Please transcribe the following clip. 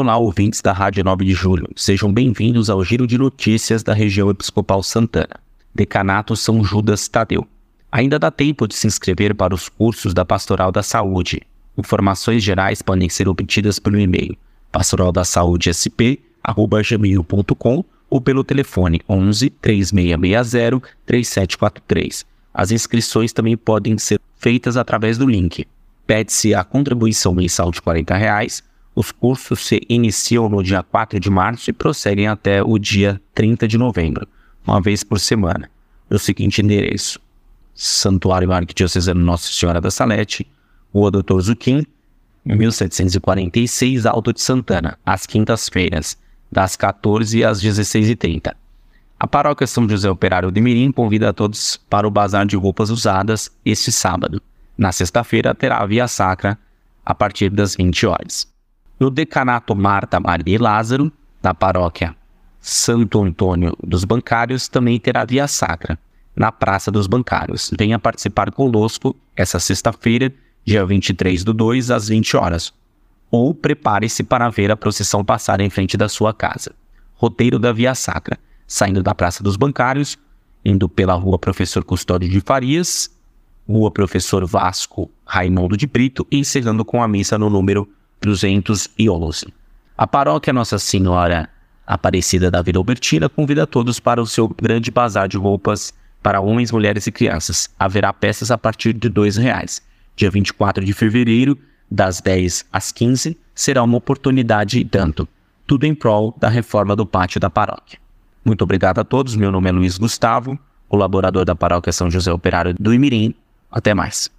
Olá, ouvintes da Rádio 9 de Julho. Sejam bem-vindos ao Giro de Notícias da região Episcopal Santana. Decanato São Judas Tadeu. Ainda dá tempo de se inscrever para os cursos da Pastoral da Saúde. Informações gerais podem ser obtidas pelo e-mail pastoraldasaude.sp@gmail.com ou pelo telefone 11 3660 3743. As inscrições também podem ser feitas através do link. Pede-se a contribuição mensal de 40 reais os cursos se iniciam no dia 4 de março e prosseguem até o dia 30 de novembro, uma vez por semana, no seguinte endereço: Santuário Arquidiocesano Nossa Senhora da Salete, Rua Doutor Zuquim, 1746, Alto de Santana, às quintas-feiras, das 14 às 16h30. A paróquia São José Operário de Mirim convida a todos para o bazar de roupas usadas este sábado. Na sexta-feira terá a via sacra a partir das 20 horas. No decanato Marta Maria e Lázaro, na paróquia Santo Antônio dos Bancários, também terá via sacra, na Praça dos Bancários. Venha participar conosco essa sexta-feira, dia 23 do 2, às 20 horas. Ou prepare-se para ver a procissão passar em frente da sua casa. Roteiro da Via Sacra, saindo da Praça dos Bancários, indo pela Rua Professor Custódio de Farias, Rua Professor Vasco Raimundo de Brito encerrando com a missa no número 211. A paróquia Nossa Senhora Aparecida da Vila Albertina convida todos para o seu grande bazar de roupas para homens, mulheres e crianças. Haverá peças a partir de R$ reais. Dia 24 de fevereiro, das 10 às 15, será uma oportunidade e tanto. Tudo em prol da reforma do pátio da paróquia. Muito obrigado a todos. Meu nome é Luiz Gustavo, colaborador da paróquia São José Operário do Imirim. Até mais.